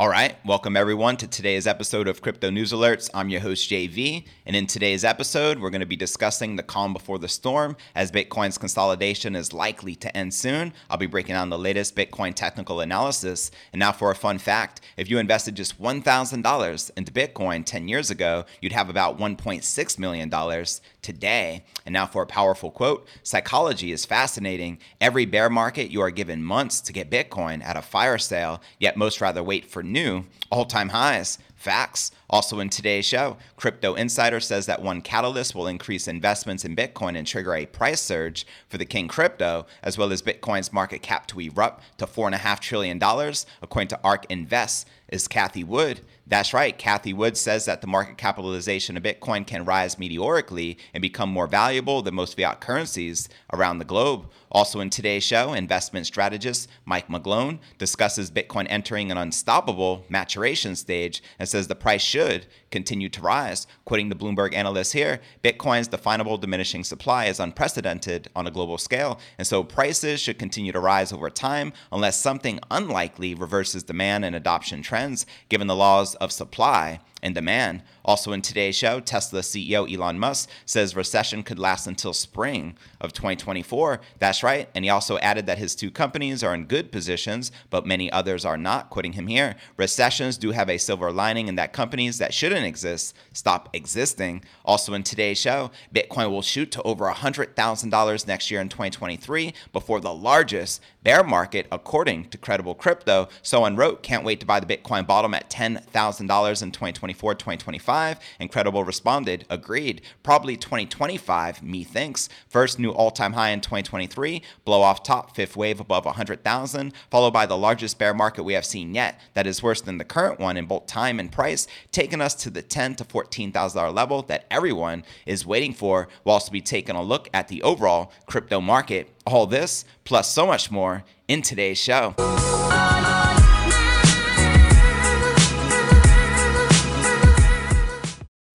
All right, welcome everyone to today's episode of Crypto News Alerts. I'm your host, JV, and in today's episode, we're going to be discussing the calm before the storm as Bitcoin's consolidation is likely to end soon. I'll be breaking down the latest Bitcoin technical analysis. And now, for a fun fact if you invested just $1,000 into Bitcoin 10 years ago, you'd have about $1.6 million today. And now, for a powerful quote Psychology is fascinating. Every bear market, you are given months to get Bitcoin at a fire sale, yet most rather wait for new all time highs. Facts. Also, in today's show, Crypto Insider says that one catalyst will increase investments in Bitcoin and trigger a price surge for the King crypto, as well as Bitcoin's market cap to erupt to $4.5 trillion, according to ARK Invest. Is Cathie Wood that's right. Cathie Wood says that the market capitalization of Bitcoin can rise meteorically and become more valuable than most fiat currencies around the globe. Also, in today's show, investment strategist Mike McGlone discusses Bitcoin entering an unstoppable maturation stage and says the price should continue to rise. Quoting the Bloomberg analyst here, Bitcoin's definable diminishing supply is unprecedented on a global scale, and so prices should continue to rise over time unless something unlikely reverses demand and adoption trends, given the laws of supply and demand. Also, in today's show, Tesla CEO Elon Musk says recession could last until spring of 2024. That's right. And he also added that his two companies are in good positions, but many others are not, quoting him here. Recessions do have a silver lining in that companies that shouldn't exist stop existing. Also, in today's show, Bitcoin will shoot to over $100,000 next year in 2023 before the largest bear market, according to Credible Crypto. So, Someone wrote, Can't wait to buy the Bitcoin bottom at $10,000 in 2024 2025. And Credible responded, Agreed. Probably 2025, me thinks. First new all time high in 2023, blow off top, fifth wave above 100,000, followed by the largest bear market we have seen yet. That is worse than the current one in both time and price, taking us to the $10 to $14,000 level that everyone is waiting for. Whilst be taking a look at the overall crypto market. All this, plus so much more, in today's show.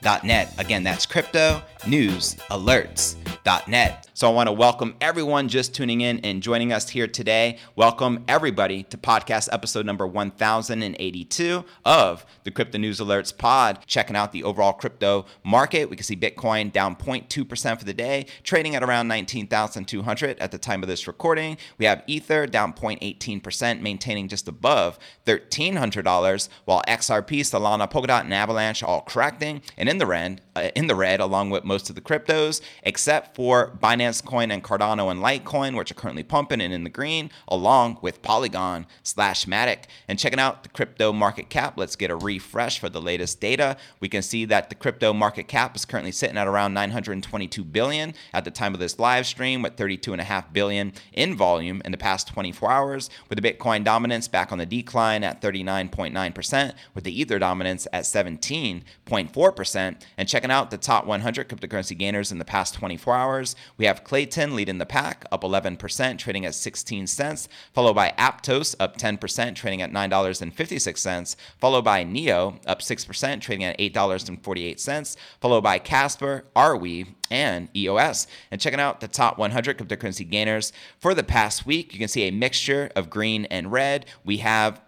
cryptonewsalerts.net. Again, that's cryptonewsalerts.net. So I want to welcome everyone just tuning in and joining us here today. Welcome everybody to podcast episode number 1082 of the Crypto News Alerts pod. Checking out the overall crypto market. We can see Bitcoin down 0.2% for the day, trading at around 19,200 at the time of this recording. We have Ether down 0.18%, maintaining just above $1,300, while XRP, Solana, Polkadot, and Avalanche all correcting. And in the red, uh, in the red, along with most of the cryptos, except for Binance Coin and Cardano and Litecoin, which are currently pumping and in the green, along with Polygon slash Matic. And checking out the crypto market cap, let's get a refresh for the latest data. We can see that the crypto market cap is currently sitting at around 922 billion at the time of this live stream, with 32.5 billion in volume in the past 24 hours, with the Bitcoin dominance back on the decline at 39.9%, with the Ether dominance at 17.4% and checking out the top 100 cryptocurrency gainers in the past 24 hours, we have Klaytn leading the pack, up 11%, trading at 16 cents, followed by Aptos, up 10%, trading at $9.56, followed by Neo, up 6%, trading at $8.48, followed by Casper, Arweave, and EOS. And checking out the top 100 cryptocurrency gainers for the past week, you can see a mixture of green and red. We have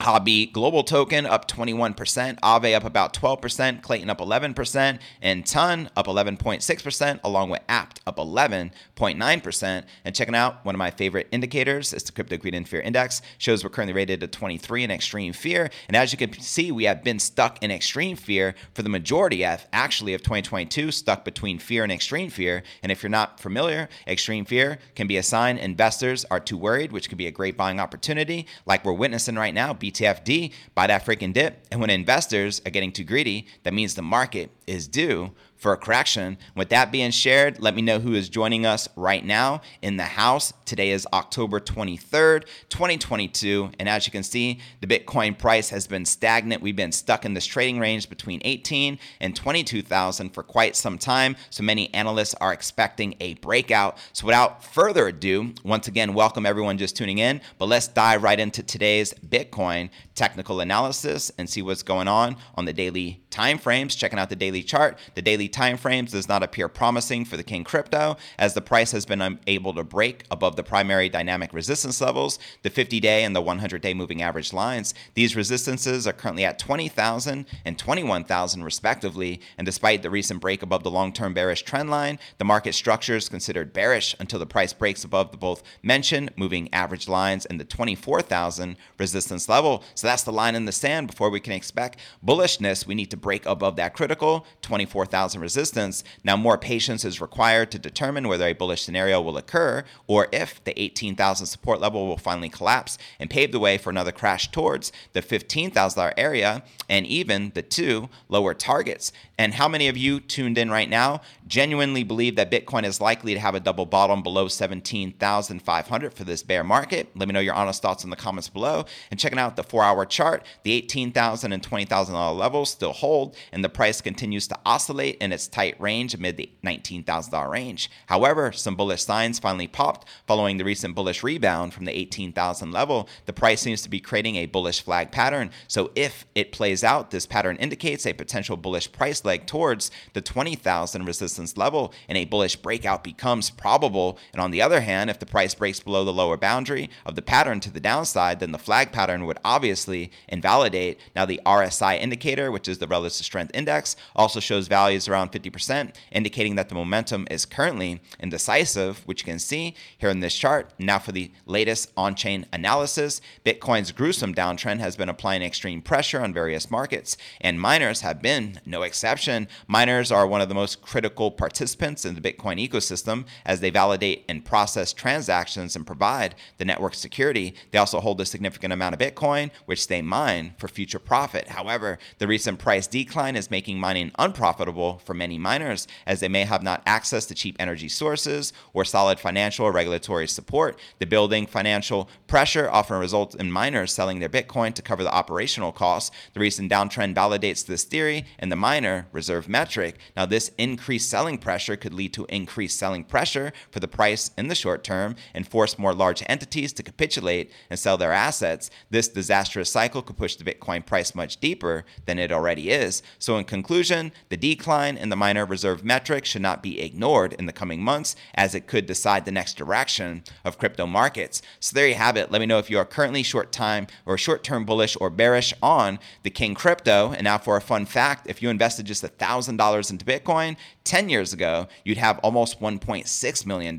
Huobi Global Token up 21%, Aave up about 12%, Klaytn up 11%, and Ton up 11.6%, along with Apt up 11.9%. And checking out one of my favorite indicators is the Crypto Greed and Fear Index. Shows we're currently rated at 23 in extreme fear. And as you can see, we have been stuck in extreme fear for the majority of actually of 2022, stuck between fear and extreme fear. And if you're not familiar, extreme fear can be a sign investors are too worried, which could be a great buying opportunity, like we're witnessing right now. BTFD, buy that freaking dip. And when investors are getting too greedy, that means the market is due for a correction. With that being shared, let me know who is joining us right now in the house. Today is October 23rd, 2022. And as you can see, the Bitcoin price has been stagnant. We've been stuck in this trading range between 18 and 22,000 for quite some time. So many analysts are expecting a breakout. So without further ado, once again, welcome everyone just tuning in. But let's dive right into today's Bitcoin technical analysis and see what's going on on the daily time frames, checking out the daily chart, the daily time frames does not appear promising for the King Crypto as the price has been able to break above the primary dynamic resistance levels, the 50 day and the 100 day moving average lines. These resistances are currently at 20,000 and 21,000 respectively, and despite the recent break above the long term bearish trend line, the market structure is considered bearish until the price breaks above the both mentioned moving average lines and the 24,000 resistance level. So that's the line in the sand before we can expect bullishness. We need to break above that critical 24,000 resistance. Now, more patience is required to determine whether a bullish scenario will occur or if the 18,000 support level will finally collapse and pave the way for another crash towards the $15,000 area and even the two lower targets. And how many of you tuned in right now genuinely believe that Bitcoin is likely to have a double bottom below 17,500 for this bear market? Let me know your honest thoughts in the comments below. And checking out the four hour chart, the 18,000 and $20,000 levels still hold, and the price continues to oscillate in its tight range amid the $19,000 range. However, some bullish signs finally popped following the recent bullish rebound from the 18,000 level. The price seems to be creating a bullish flag pattern. So if it plays out, this pattern indicates a potential bullish price leg towards the 20,000 resistance level and a bullish breakout becomes probable. And on the other hand, if the price breaks below the lower boundary of the pattern to the downside, then the flag pattern would obviously invalidate. Now, the RSI indicator, which is the relative strength index, also shows values around 50%, indicating that the momentum is currently indecisive, which you can see here in this chart. Now, for the latest on chain analysis, Bitcoin's gruesome downtrend has been applying extreme pressure on various markets, and miners have been no exception miners are one of the most critical participants in the Bitcoin ecosystem as they validate and process transactions and provide the network security. They also hold a significant amount of Bitcoin, which they mine for future profit. However, the recent price decline is making mining unprofitable for many miners as they may have not access to cheap energy sources or solid financial or regulatory support. The building financial pressure often results in miners selling their Bitcoin to cover the operational costs. The recent downtrend validates this theory, and the miner reserve metric. Now, this increased selling pressure could lead to increased selling pressure for the price in the short term and force more large entities to capitulate and sell their assets. This disastrous cycle could push the Bitcoin price much deeper than it already is. So, in conclusion, the decline in the miner reserve metric should not be ignored in the coming months as it could decide the next direction of crypto markets. So, there you have it. Let me know if you are currently short time or short term bullish or bearish on the King crypto. And now, for a fun fact, if you invested just $1,000 into Bitcoin 10 years ago, you'd have almost $1.6 million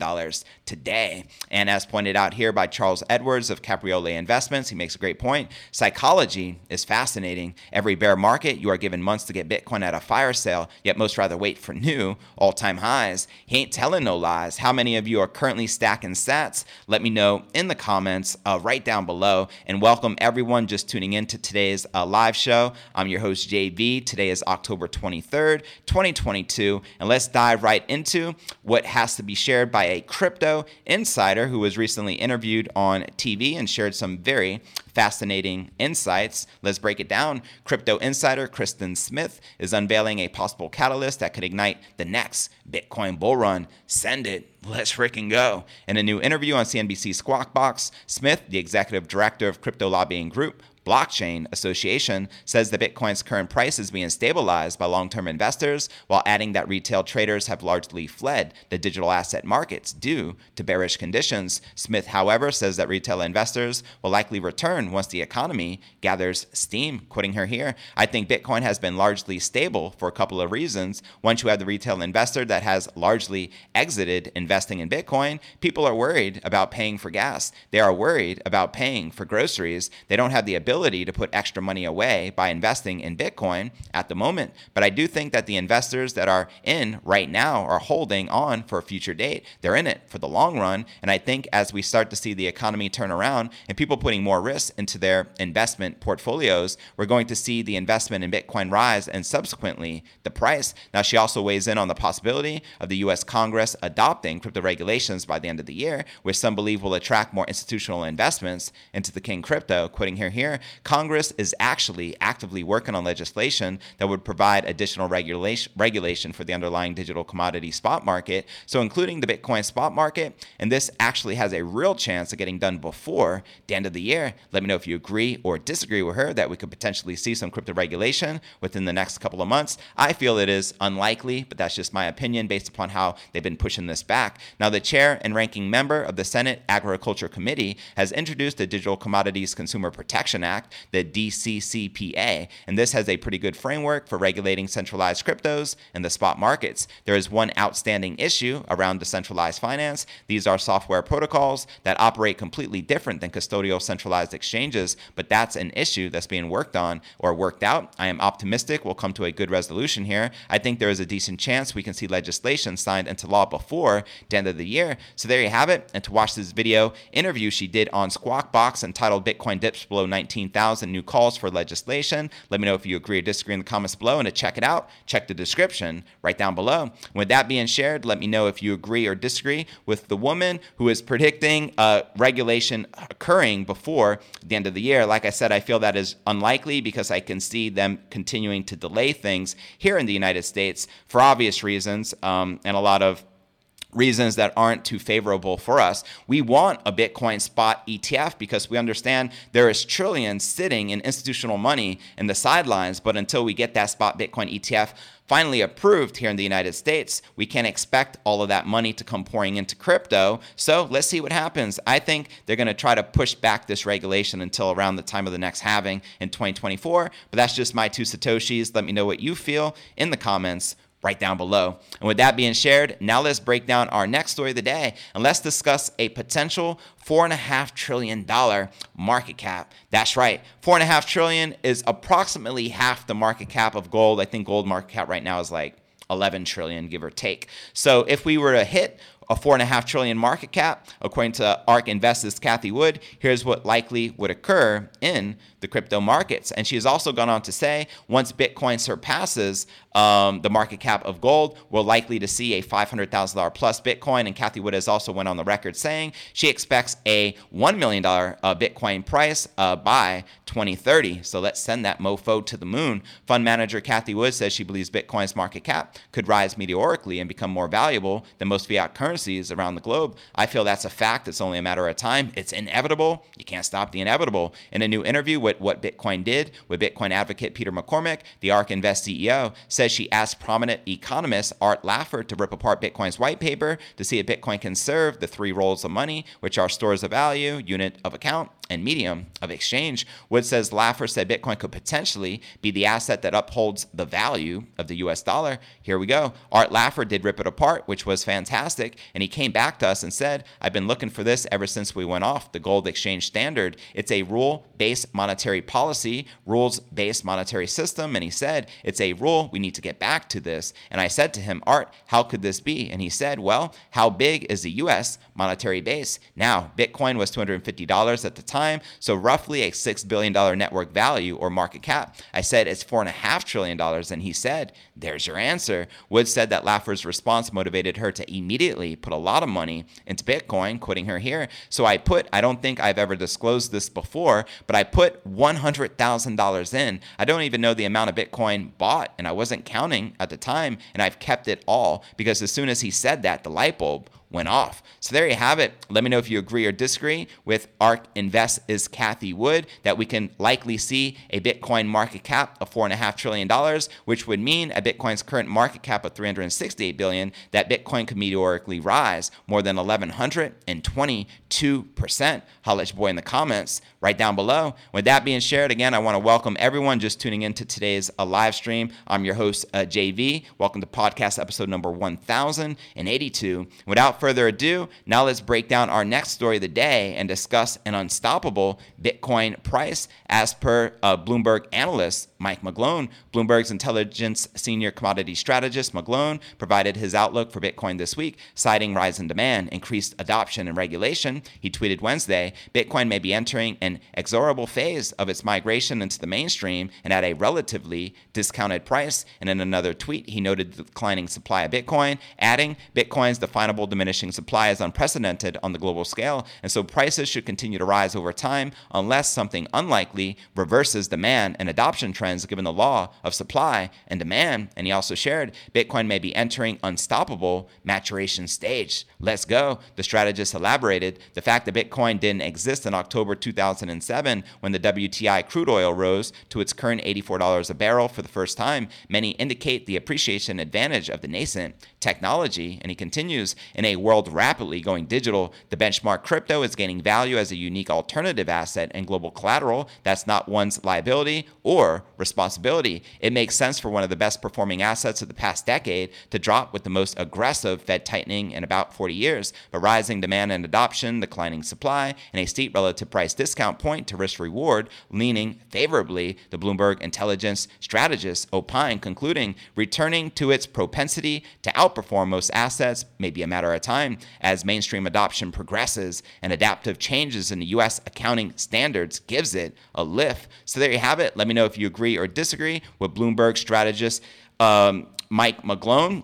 today. And as pointed out here by Charles Edwards of Capriole Investments, he makes a great point. Psychology is fascinating. Every bear market, you are given months to get Bitcoin at a fire sale, yet most rather wait for new all time highs. He ain't telling no lies. How many of you are currently stacking sats? Let me know in the comments uh, right down below. And welcome everyone just tuning in to today's uh, live show. I'm your host, JV. Today is October 23rd, 2022. And let's dive right into what has to be shared by a crypto insider who was recently interviewed on TV and shared some very fascinating insights. Let's break it down. Crypto insider Kristen Smith is unveiling a possible catalyst that could ignite the next Bitcoin bull run. Send it. Let's freaking go. In a new interview on CNBC Squawk Box, Smith, the executive director of Crypto Lobbying Group, Blockchain Association says that Bitcoin's current price is being stabilized by long term investors, while adding that retail traders have largely fled the digital asset markets due to bearish conditions. Smith, however, says that retail investors will likely return once the economy gathers steam. Quoting her here, I think Bitcoin has been largely stable for a couple of reasons. Once you have the retail investor that has largely exited investing in Bitcoin, people are worried about paying for gas. They are worried about paying for groceries. They don't have the ability ability to put extra money away by investing in Bitcoin at the moment. But I do think that the investors that are in right now are holding on for a future date. They're in it for the long run. And I think as we start to see the economy turn around and people putting more risk into their investment portfolios, we're going to see the investment in Bitcoin rise and subsequently the price. Now, she also weighs in on the possibility of the US Congress adopting crypto regulations by the end of the year, which some believe will attract more institutional investments into the King crypto. Quoting here, here, Congress is actually actively working on legislation that would provide additional regulation, regulation for the underlying digital commodity spot market, so including the Bitcoin spot market. And this actually has a real chance of getting done before the end of the year. Let me know if you agree or disagree with her that we could potentially see some crypto regulation within the next couple of months. I feel it is unlikely, but that's just my opinion based upon how they've been pushing this back. Now, the chair and ranking member of the Senate Agriculture Committee has introduced the Digital Commodities Consumer Protection Act, the DCCPA, and this has a pretty good framework for regulating centralized cryptos and the spot markets. There is one outstanding issue around decentralized finance. These are software protocols that operate completely different than custodial centralized exchanges, but that's an issue that's being worked on or worked out. I am optimistic we'll come to a good resolution here. I think there is a decent chance we can see legislation signed into law before the end of the year. So there you have it. And to watch this video interview she did on Squawk Box entitled Bitcoin Dips Below 19,000 New Calls for Legislation, let me know if you agree or disagree in the comments below. And to check it out, check the description right down below. With that being shared, let me know if you agree or disagree with the woman who is predicting uh, regulation occurring before the end of the year. Like I said, I feel that is unlikely because I can see them continuing to delay things here in the United States for obvious reasons um, and a lot of reasons that aren't too favorable for us. We want a Bitcoin spot ETF because we understand there is trillions sitting in institutional money in the sidelines. But until we get that spot Bitcoin ETF finally approved here in the United States, we can't expect all of that money to come pouring into crypto. So let's see what happens. I think they're going to try to push back this regulation until around the time of the next halving in 2024. But that's just my two Satoshis. Let me know what you feel in the comments right down below. And with that being shared, now let's break down our next story of the day and let's discuss a potential four and a half trillion dollar market cap. That's right, 4.5 trillion is approximately half the market cap of gold. I think gold market cap right now is like 11 trillion, give or take. So if we were to hit a four and a half trillion market cap, according to ARK Invest's Cathie Wood, here's what likely would occur in the crypto markets. And she has also gone on to say once Bitcoin surpasses um, the market cap of gold, we're likely to see a $500,000 plus Bitcoin. And Cathie Wood has also went on the record saying she expects a $1 million uh, Bitcoin price uh, by 2030. So let's send that mofo to the moon. Fund manager Cathie Wood says she believes Bitcoin's market cap could rise meteorically and become more valuable than most fiat currencies around the globe. I feel that's a fact. It's only a matter of time. It's inevitable. You can't stop the inevitable. In a new interview with what Bitcoin did with Bitcoin advocate Peter McCormack, the ARK Invest CEO, says she asked prominent economist Art Laffer to rip apart Bitcoin's white paper to see if Bitcoin can serve the three roles of money, which are stores of value, unit of account, and medium of exchange. Wood says Laffer said Bitcoin could potentially be the asset that upholds the value of the US dollar. Here we go. Art Laffer did rip it apart, which was fantastic. And he came back to us and said, I've been looking for this ever since we went off the gold exchange standard. It's a rule based monetary policy, rules based monetary system. And he said, It's a rule. We need to get back to this. And I said to him, Art, how could this be? And he said, Well, how big is the US monetary base? Now, Bitcoin was $250 at the time time, so roughly a $6 billion network value or market cap. I said it's $4.5 trillion, and he said, There's your answer. Wood said that Laffer's response motivated her to immediately put a lot of money into Bitcoin, quoting her here. So I put, I don't think I've ever disclosed this before, but I put $100,000 in. I don't even know the amount of Bitcoin bought, and I wasn't counting at the time, and I've kept it all because as soon as he said that, the light bulb went off. So there you have it. Let me know if you agree or disagree with ARK Invest is Cathie Wood that we can likely see a Bitcoin market cap of four and a half trillion dollars, which would mean a Bitcoin's current market cap of 368 billion, that Bitcoin could meteorically rise more than 1122%. Holla boy in the comments right down below. With that being shared, again, I want to welcome everyone just tuning into today's uh, live stream. I'm your host, uh, JV. Welcome to podcast episode number 1082. Without further ado, now let's break down our next story of the day and discuss an unstoppable Bitcoin price. As per uh, Bloomberg analyst Mike McGlone, Bloomberg's intelligence senior commodity strategist McGlone provided his outlook for Bitcoin this week, citing rise in demand, increased adoption, and regulation. He tweeted Wednesday Bitcoin may be entering an exorable phase of its migration into the mainstream and at a relatively discounted price. And in another tweet, he noted the declining supply of Bitcoin, adding Bitcoin's definable diminution diminishing supply is unprecedented on the global scale, and so prices should continue to rise over time unless something unlikely reverses demand and adoption trends given the law of supply and demand. And he also shared Bitcoin may be entering unstoppable maturation stage. Let's go. The strategist elaborated the fact that Bitcoin didn't exist in October 2007 when the WTI crude oil rose to its current $84 a barrel for the first time. Many indicate the appreciation advantage of the nascent technology. And he continues in a world rapidly going digital, the benchmark crypto is gaining value as a unique alternative asset and global collateral. That's not one's liability or responsibility. It makes sense for one of the best performing assets of the past decade to drop with the most aggressive Fed tightening in about 40 years, but rising demand and adoption, declining supply, and a steep relative price discount point to risk reward, leaning favorably, the Bloomberg intelligence strategist opine, concluding returning to its propensity to outperform most assets may be a matter of time as mainstream adoption progresses and adaptive changes in the US accounting standards gives it a lift. So there you have it. Let me know if you agree or disagree with Bloomberg strategist um, Mike McGlone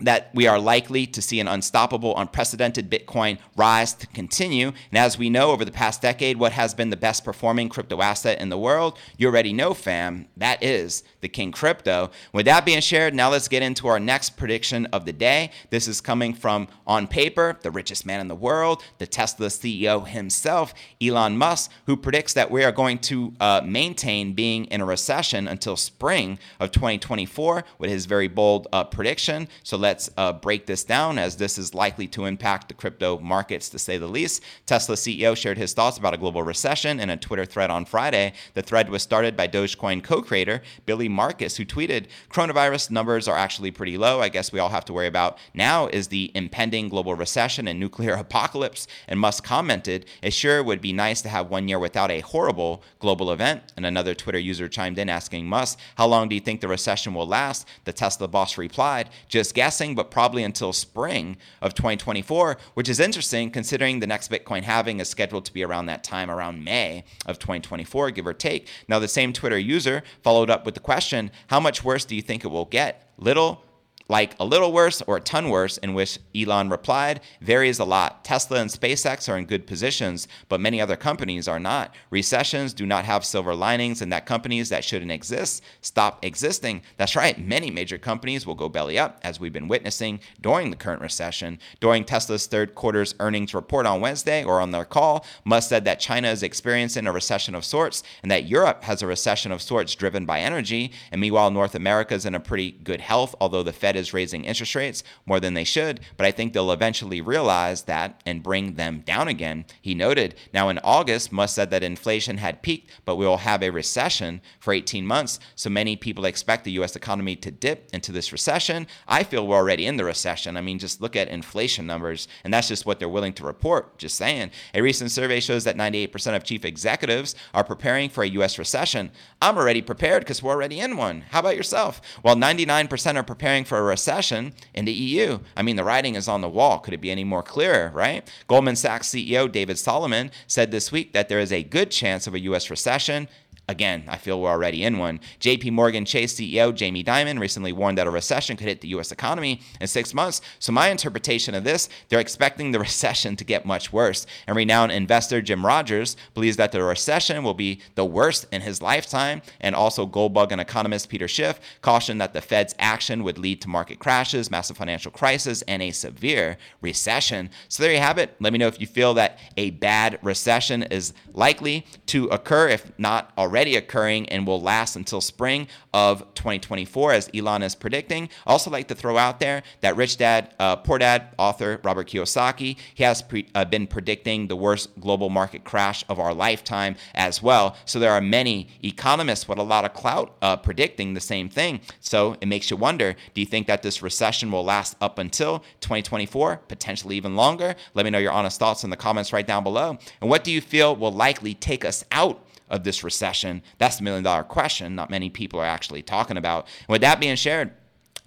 that we are likely to see an unstoppable, unprecedented Bitcoin rise to continue. And as we know over the past decade, what has been the best performing crypto asset in the world? You already know, fam. That is the King Crypto. With that being shared, now let's get into our next prediction of the day. This is coming from On Paper, the richest man in the world, the Tesla CEO himself, Elon Musk, who predicts that we are going to uh, maintain being in a recession until spring of 2024 with his very bold uh, prediction. So let's let's uh, break this down as this is likely to impact the crypto markets to say the least. Tesla CEO shared his thoughts about a global recession in a Twitter thread on Friday. The thread was started by Dogecoin co creator Billy Markus, who tweeted Coronavirus numbers are actually pretty low. I guess we all have to worry about now is the impending global recession and nuclear apocalypse. And Musk commented, It sure would be nice to have one year without a horrible global event. And another Twitter user chimed in asking Musk, How long do you think the recession will last? The Tesla boss replied, Just guess guessing, but probably until spring of 2024, which is interesting considering the next Bitcoin halving is scheduled to be around that time, around May of 2024, give or take. Now, the same Twitter user followed up with the question How much worse do you think it will get? Little, like a little worse or a ton worse, in which Elon replied, varies a lot. Tesla and SpaceX are in good positions, but many other companies are not. Recessions do not have silver linings, and that companies that shouldn't exist stop existing. That's right, many major companies will go belly up, as we've been witnessing during the current recession. During Tesla's third quarter's earnings report on Wednesday or on their call, Musk said that China is experiencing a recession of sorts and that Europe has a recession of sorts driven by energy. And meanwhile, North America is in a pretty good health, although the Fed is raising interest rates more than they should, but I think they'll eventually realize that and bring them down again. He noted. Now, in August, Musk said that inflation had peaked, but we will have a recession for 18 months. So many people expect the U.S. economy to dip into this recession. I feel we're already in the recession. I mean, just look at inflation numbers, and that's just what they're willing to report. Just saying. A recent survey shows that 98% of chief executives are preparing for a U.S. recession. I'm already prepared because we're already in one. How about yourself? While 99% are preparing for a recession in the EU. I mean, the writing is on the wall. Could it be any more clear, right? Goldman Sachs CEO David Solomon said this week that there is a good chance of a U.S. recession Again, I feel we're already in one. JP Morgan Chase CEO Jamie Dimon recently warned that a recession could hit the US economy in six months. So, my interpretation of this, they're expecting the recession to get much worse. And renowned investor Jim Rogers believes that the recession will be the worst in his lifetime. And also, Goldbug and economist Peter Schiff cautioned that the Fed's action would lead to market crashes, massive financial crisis, and a severe recession. So, there you have it. Let me know if you feel that a bad recession is likely to occur, if not already already occurring and will last until spring of 2024, as Elon is predicting. Also, like to throw out there that Rich Dad, uh, Poor Dad author Robert Kiyosaki, he has pre- uh, been predicting the worst global market crash of our lifetime as well. So there are many economists with a lot of clout uh, predicting the same thing. So it makes you wonder: Do you think that this recession will last up until 2024, potentially even longer? Let me know your honest thoughts in the comments right down below. And what do you feel will likely take us out of this recession? That's the million dollar question. Not many people are actually talking about. With that being shared,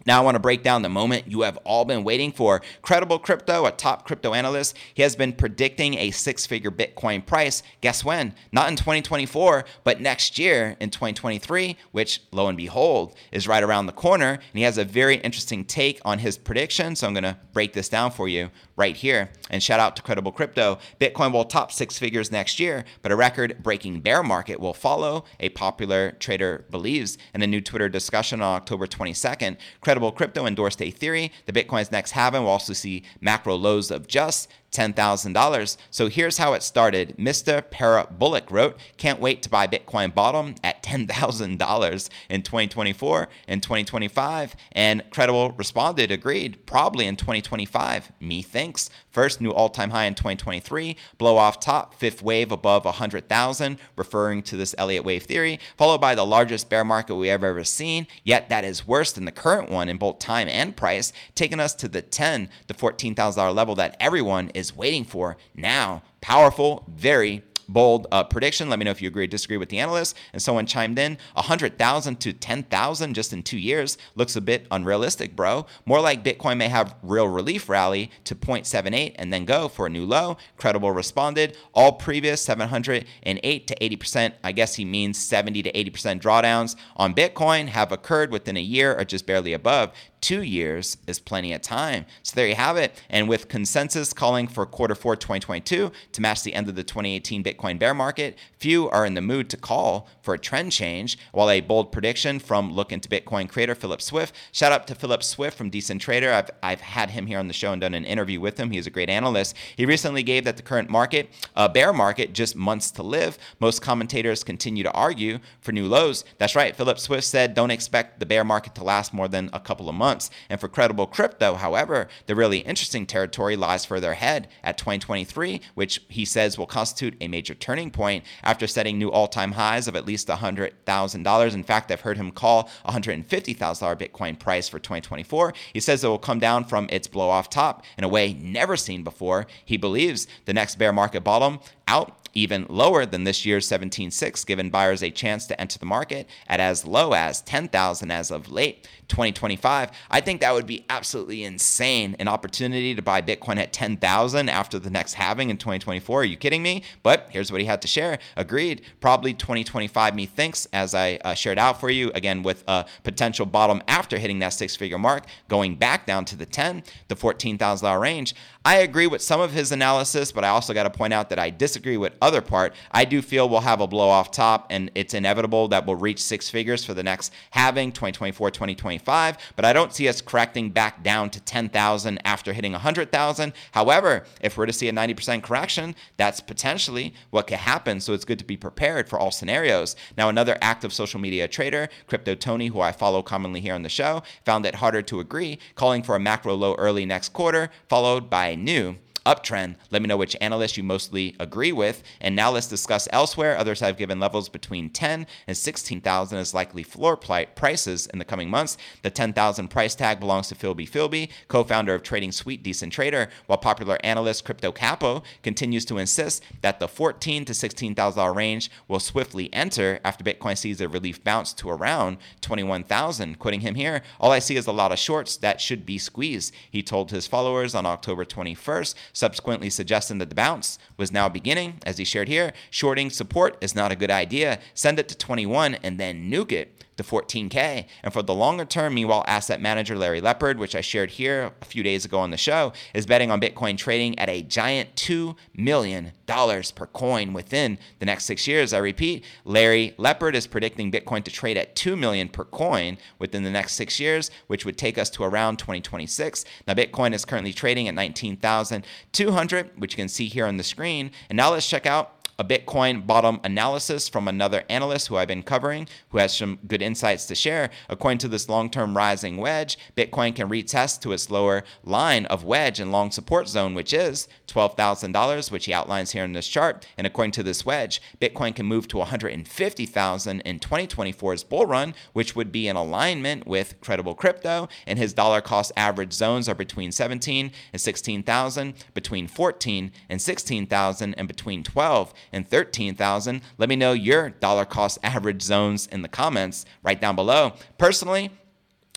Now, I want to break down the moment you have all been waiting for. Credible Crypto, a top crypto analyst, he has been predicting a six figure Bitcoin price. Guess when? Not in 2024, but next year in 2023, which lo and behold is right around the corner. And he has a very interesting take on his prediction. So I'm going to break this down for you right here. And shout out to Credible Crypto. Bitcoin will top six figures next year, but a record breaking bear market will follow, a popular trader believes. In a new Twitter discussion on October 22nd, Credible Crypto endorsed a theory The Bitcoin's next halving will also see macro lows of just $10,000. So here's how it started. Mr. Para Bullock wrote, Can't wait to buy Bitcoin bottom at $10,000 in 2024 and 2025. And Credible responded, agreed, probably in 2025. Me thinks. First, new all time high in 2023, blow off top, fifth wave above 100,000, referring to this Elliott wave theory, followed by the largest bear market we have ever seen. Yet that is worse than the current one in both time and price, taking us to the 10 to $14,000 level that everyone is is waiting for now. Powerful, very bold uh, prediction. Let me know if you agree or disagree with the analyst. And someone chimed in 100,000 to 10,000 just in two years looks a bit unrealistic, bro. More like Bitcoin may have real relief rally to 0.78 and then go for a new low. Credible responded all previous 708 to 80%, I guess he means 70 to 80% drawdowns on Bitcoin have occurred within a year or just barely above two years is plenty of time. So there you have it. And with consensus calling for quarter four 2022 to match the end of the 2018 Bitcoin bear market, few are in the mood to call for a trend change. While a bold prediction from Look into Bitcoin creator Philip Swift, shout out to Philip Swift from Decent Trader. I've, I've had him here on the show and done an interview with him. He's a great analyst. He recently gave that the current market, a bear market, just months to live. Most commentators continue to argue for new lows. That's right. Philip Swift said, don't expect the bear market to last more than a couple of months months. And for credible crypto, however, the really interesting territory lies further ahead at 2023, which he says will constitute a major turning point after setting new all time highs of at least $100,000. In fact, I've heard him call $150,000 Bitcoin price for 2024. He says it will come down from its blow off top in a way never seen before. He believes the next bear market bottom out even lower than this year's 17.6, giving buyers a chance to enter the market at as low as 10,000 as of late 2025. I think that would be absolutely insane. An opportunity to buy Bitcoin at 10,000 after the next halving in 2024. Are you kidding me? But here's what he had to share. Agreed. Probably 2025, me thinks, as I uh, shared out for you, again, with a potential bottom after hitting that six figure mark, going back down to the 10, the $14,000 range. I agree with some of his analysis, but I also got to point out that I disagree with other part. I do feel we'll have a blow off top, and it's inevitable that we'll reach six figures for the next halving, 2024, 2025. But I don't see us correcting back down to 10,000 after hitting 100,000. However, if we're to see a 90% correction, that's potentially what could happen. So it's good to be prepared for all scenarios. Now, another active social media trader, Crypto Tony, who I follow commonly here on the show, found it harder to agree, calling for a macro low early next quarter, followed by new uptrend. Let me know which analyst you mostly agree with. And now let's discuss elsewhere. Others have given levels between 10 and 16,000 as likely floor prices in the coming months. The 10,000 price tag belongs to Filbfilb, co-founder of Trading Suite Decent Trader, while popular analyst Crypto Capo continues to insist that the 14 to 16,000 range will swiftly enter after Bitcoin sees a relief bounce to around 21,000. Quoting him here, all I see is a lot of shorts that should be squeezed. He told his followers on October 21st subsequently suggesting that the bounce was now beginning. As he shared here, shorting support is not a good idea. Send it to 21 and then nuke it to 14K. And for the longer term, meanwhile, asset manager Larry Lepard, which I shared here a few days ago on the show, is betting on Bitcoin trading at a giant $2 million per coin within the next six years. I repeat, Larry Lepard is predicting Bitcoin to trade at 2 million per coin within the next six years, which would take us to around 2026. Now, Bitcoin is currently trading at 19,200, which you can see here on the screen. And now let's check out a Bitcoin bottom analysis from another analyst who I've been covering, who has some good insights to share. According to this long term rising wedge, Bitcoin can retest to its lower line of wedge and long support zone, which is $12,000, which he outlines here in this chart. And according to this wedge, Bitcoin can move to 150,000 in 2024's bull run, which would be in alignment with credible crypto. And his dollar cost average zones are between 17 and 16,000, between 14 and 16,000, and between 12 and 13,000. Let me know your dollar cost average zones in the comments right down below. Personally,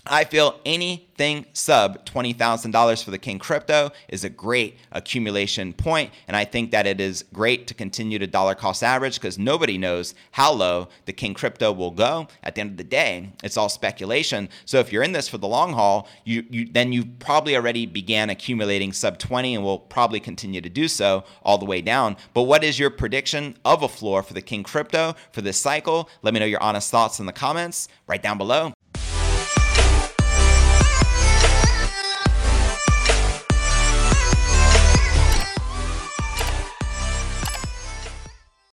I feel anything sub $20,000 for the King Crypto is a great accumulation point, and I think that it is great to continue to dollar cost average because nobody knows how low the King Crypto will go. At the end of the day, it's all speculation. So if you're in this for the long haul, you, you then you probably already began accumulating sub 20 and will probably continue to do so all the way down. But what is your prediction of a floor for the King Crypto for this cycle? Let me know your honest thoughts in the comments right down below.